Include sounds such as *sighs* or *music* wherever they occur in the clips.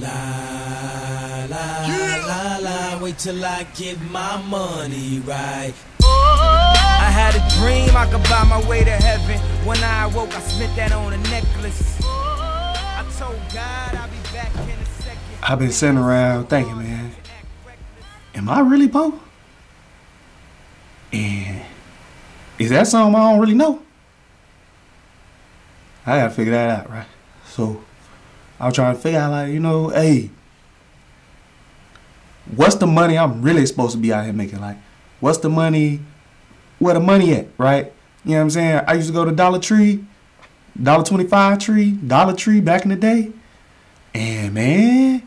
La la yeah. la la, wait till I get my money right. Oh. I had a dream I could buy my way to heaven. When I awoke, I spent that on a necklace. Oh. I told God I'll be back in a second. I've been sitting around thinking, man, am I really Poe? And is that something I don't really know? I gotta figure that out, right? So I was trying to figure out, like, you know, hey, what's the money I'm really supposed to be out here making? Like, what's the money, where the money at, right? You know what I'm saying? I used to go to Dollar Tree, Dollar 25 Tree, Dollar Tree back in the day. And man,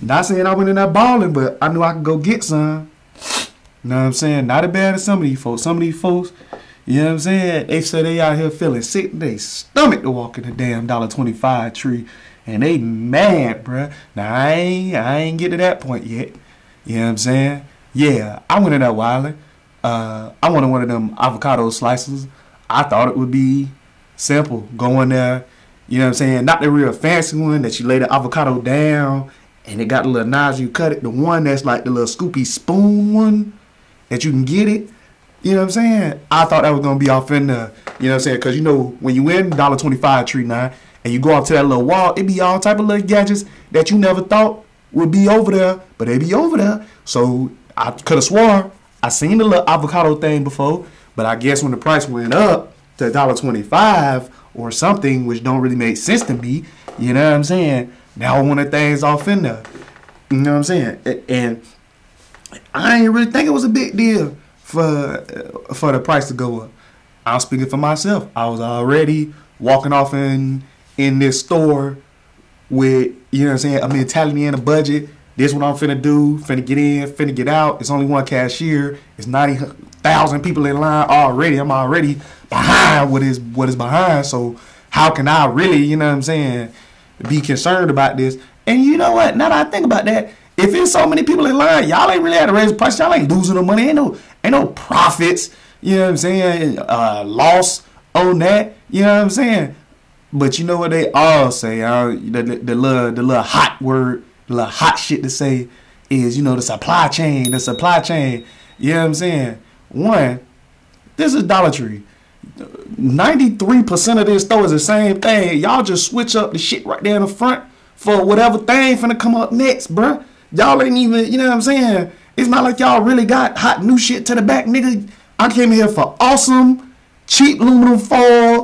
not saying I went in that balling, but I knew I could go get some. You know what I'm saying? Not as bad as some of these folks. Some of these folks, you know what I'm saying? They say they out here feeling sick. They stomach to walk in the damn dollar twenty five tree and they mad, bruh. Now I ain't I ain't get to that point yet. You know what I'm saying? Yeah, I went in that Wiley. Uh, I wanted one of them avocado slices. I thought it would be simple. Go in there, you know what I'm saying? Not the real fancy one that you lay the avocado down and it got a little knives you cut it. The one that's like the little scoopy spoon one that you can get it. You know what I'm saying? I thought that was gonna be off in the, you know what I'm saying? Cause you know when you win dollar twenty five tree nine and you go up to that little wall, it be all type of little gadgets that you never thought would be over there, but they be over there. So I could have swore I seen the little avocado thing before, but I guess when the price went up to dollar twenty five or something, which don't really make sense to me, you know what I'm saying? Now one of the things off in there. You know what I'm saying? And I ain't really think it was a big deal for for the price to go up. I'm speaking for myself. I was already walking off in in this store with, you know what I'm saying, a mentality and a budget. This what I'm finna do, finna get in, finna get out. It's only one cashier. It's 90,000 people in line already. I'm already behind what is what is behind. So how can I really, you know what I'm saying, be concerned about this? And you know what? Now that I think about that, if it's so many people in line, y'all ain't really had to raise the price. Y'all ain't losing no money. Ain't no ain't no profits. You know what I'm saying? Uh, loss on that. You know what I'm saying? But you know what they all say? Uh, the, the, the little the little hot word, the little hot shit to say is you know the supply chain, the supply chain. You know what I'm saying? One, this is Dollar Tree. 93% of this store is the same thing. Y'all just switch up the shit right there in the front for whatever thing finna come up next, bruh. Y'all ain't even, you know what I'm saying? It's not like y'all really got hot new shit to the back, nigga. I came here for awesome, cheap aluminum foil,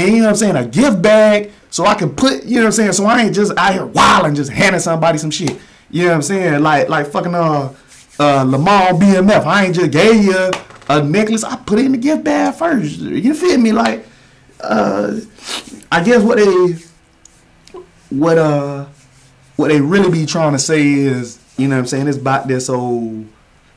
and you know what I'm saying, a gift bag so I can put, you know what I'm saying, so I ain't just out here wilding, just handing somebody some shit. You know what I'm saying? Like like fucking uh uh Lamar BMF. I ain't just gave you a necklace. I put it in the gift bag first. You feel me? Like uh I guess what they what uh what they really be trying to say is, you know what I'm saying, it's about this old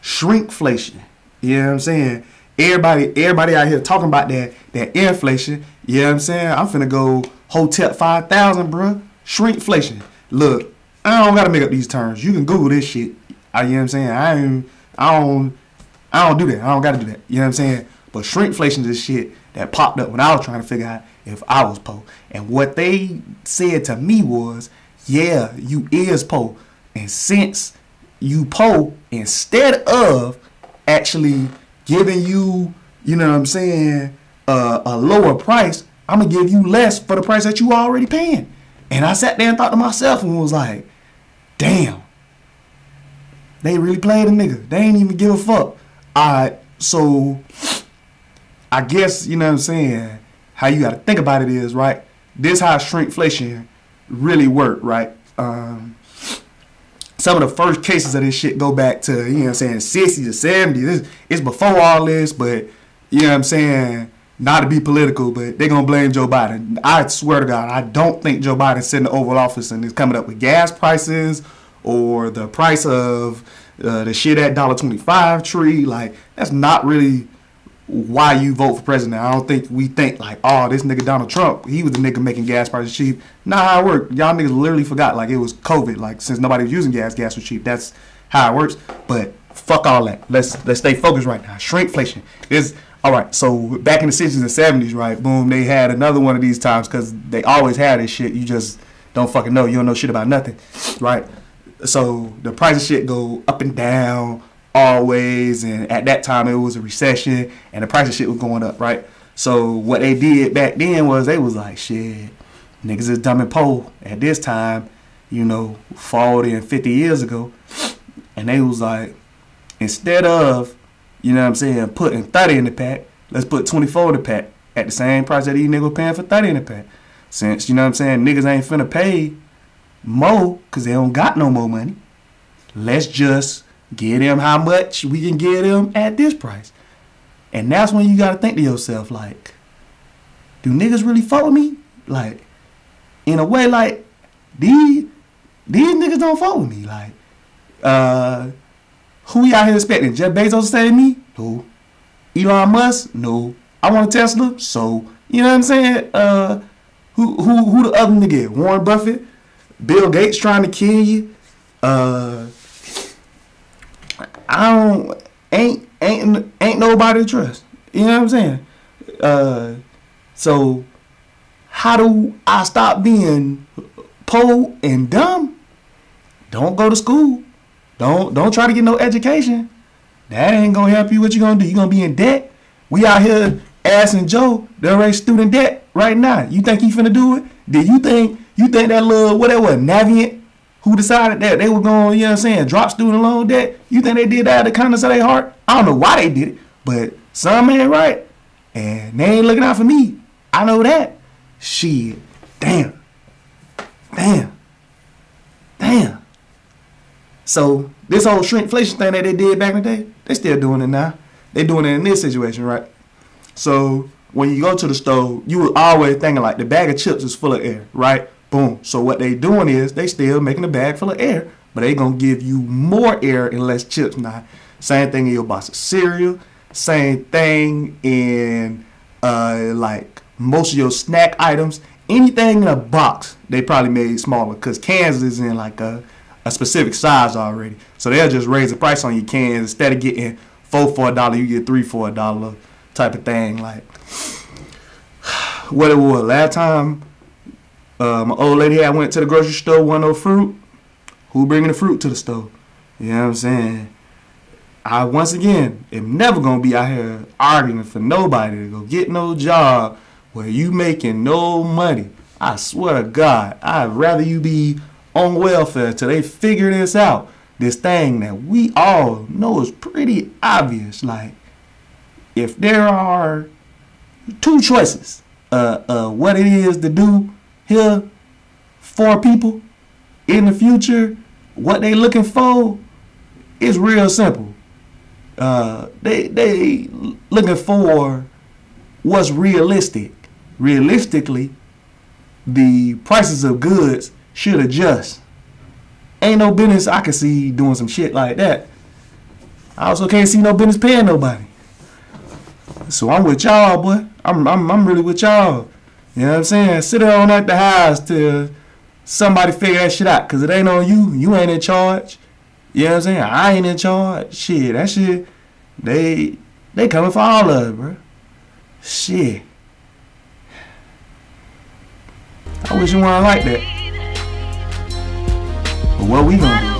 shrinkflation. You know what I'm saying? Everybody, everybody out here talking about that that inflation. You know what I'm saying? I'm finna go hotel five thousand, bro. Shrinkflation. Look, I don't gotta make up these terms. You can Google this shit. I, you know what I'm saying? I ain't, I don't, I don't do that. I don't gotta do that. You know what I'm saying? But shrinkflation is shit that popped up when I was trying to figure out if I was Poe. And what they said to me was, yeah, you is Poe. And since you Poe, instead of actually giving you, you know what I'm saying, uh, a lower price, I'm gonna give you less for the price that you already paying. And I sat there and thought to myself and was like, damn, they really played a nigga. They ain't even give a fuck. Alright, so I guess, you know what I'm saying, how you gotta think about it is, right? This how shrinkflation really worked, right? Um, some of the first cases of this shit go back to, you know what I'm saying, 60s or 70s. It's, before all this, but, you know what I'm saying, not to be political, but they're to blame Joe Biden. I swear to God, I don't think Joe Biden's sitting in the Oval Office and is coming up with gas prices or the price of uh, the shit at $1.25 tree. Like, that's not really why you vote for president. I don't think we think like, oh, this nigga Donald Trump, he was the nigga making gas prices cheap. Nah, how it worked. Y'all niggas literally forgot like it was COVID. Like since nobody was using gas, gas was cheap. That's how it works. But fuck all that. Let's let's stay focused right now. Shrinkflation is all right. So back in the sixties and seventies, right? Boom, they had another one of these times because they always had this shit. You just don't fucking know. You don't know shit about nothing, right? So the price of shit go up and down always, and at that time it was a recession, and the price of shit was going up, right? So what they did back then was they was like, shit, niggas is dumb and poor at this time, you know, 40 and 50 years ago, and they was like, instead of, you know what I'm saying, putting 30 in the pack, let's put 24 in the pack at the same price that these niggas paying for 30 in the pack. Since, you know what I'm saying, niggas ain't finna pay more because they don't got no more money. Let's just get them how much we can get them at this price. And that's when you gotta think to yourself, like, do niggas really fuck with me? Like, in a way, like, these these niggas don't fuck with me. Like, uh, who we out here expecting? Jeff Bezos to with me? No. Elon Musk? No. I want a Tesla? So, you know what I'm saying? Uh, who who who the other nigga? Warren Buffett? Bill Gates trying to kill you? Uh, I don't ain't ain't ain't nobody to trust. You know what I'm saying? Uh, so how do I stop being poor and dumb? Don't go to school. Don't don't try to get no education. That ain't gonna help you. What you gonna do? You gonna be in debt? We out here asking Joe to raise student debt right now. You think he finna do it? Did you think you think that little whatever Navient who decided that they were going, you know what I'm saying, drop student loan debt? You think they did that out of the kindness of their heart? I don't know why they did it, but some ain't right. And they ain't looking out for me. I know that. Shit. Damn. Damn. Damn. So this whole shrinkflation thing that they did back in the day, they still doing it now. They doing it in this situation, right? So when you go to the store, you were always thinking like the bag of chips is full of air, right? Boom. So what they doing is they still making a bag full of air, but they gonna give you more air and less chips now. Same thing in your box of cereal. Same thing in uh, like most of your snack items. Anything in a box, they probably made smaller because cans is in like a, a specific size already. So they'll just raise the price on your cans instead of getting four for a dollar, you get three for a dollar type of thing. Like *sighs* what it was last time. Uh, my old lady I went to the grocery store, want no fruit. Who bringing the fruit to the store? You know what I'm saying? I once again am never gonna be out here arguing for nobody to go get no job where you making no money. I swear to God, I'd rather you be on welfare till they figure this out. This thing that we all know is pretty obvious. Like, if there are two choices, uh, uh, what it is to do here for people in the future, what they looking for is real simple. Uh, they they looking for what's realistic. Realistically, the prices of goods should adjust. Ain't no business I can see doing some shit like that. I also can't see no business paying nobody. So I'm with y'all, boy. I'm I'm I'm really with y'all. You know what I'm saying? Sit down at the house till somebody figure that shit out. Cause it ain't on you. You ain't in charge. You know what I'm saying? I ain't in charge. Shit, that shit, they they coming for all of it, bro. Shit. I wish you weren't like that. But what we gonna do?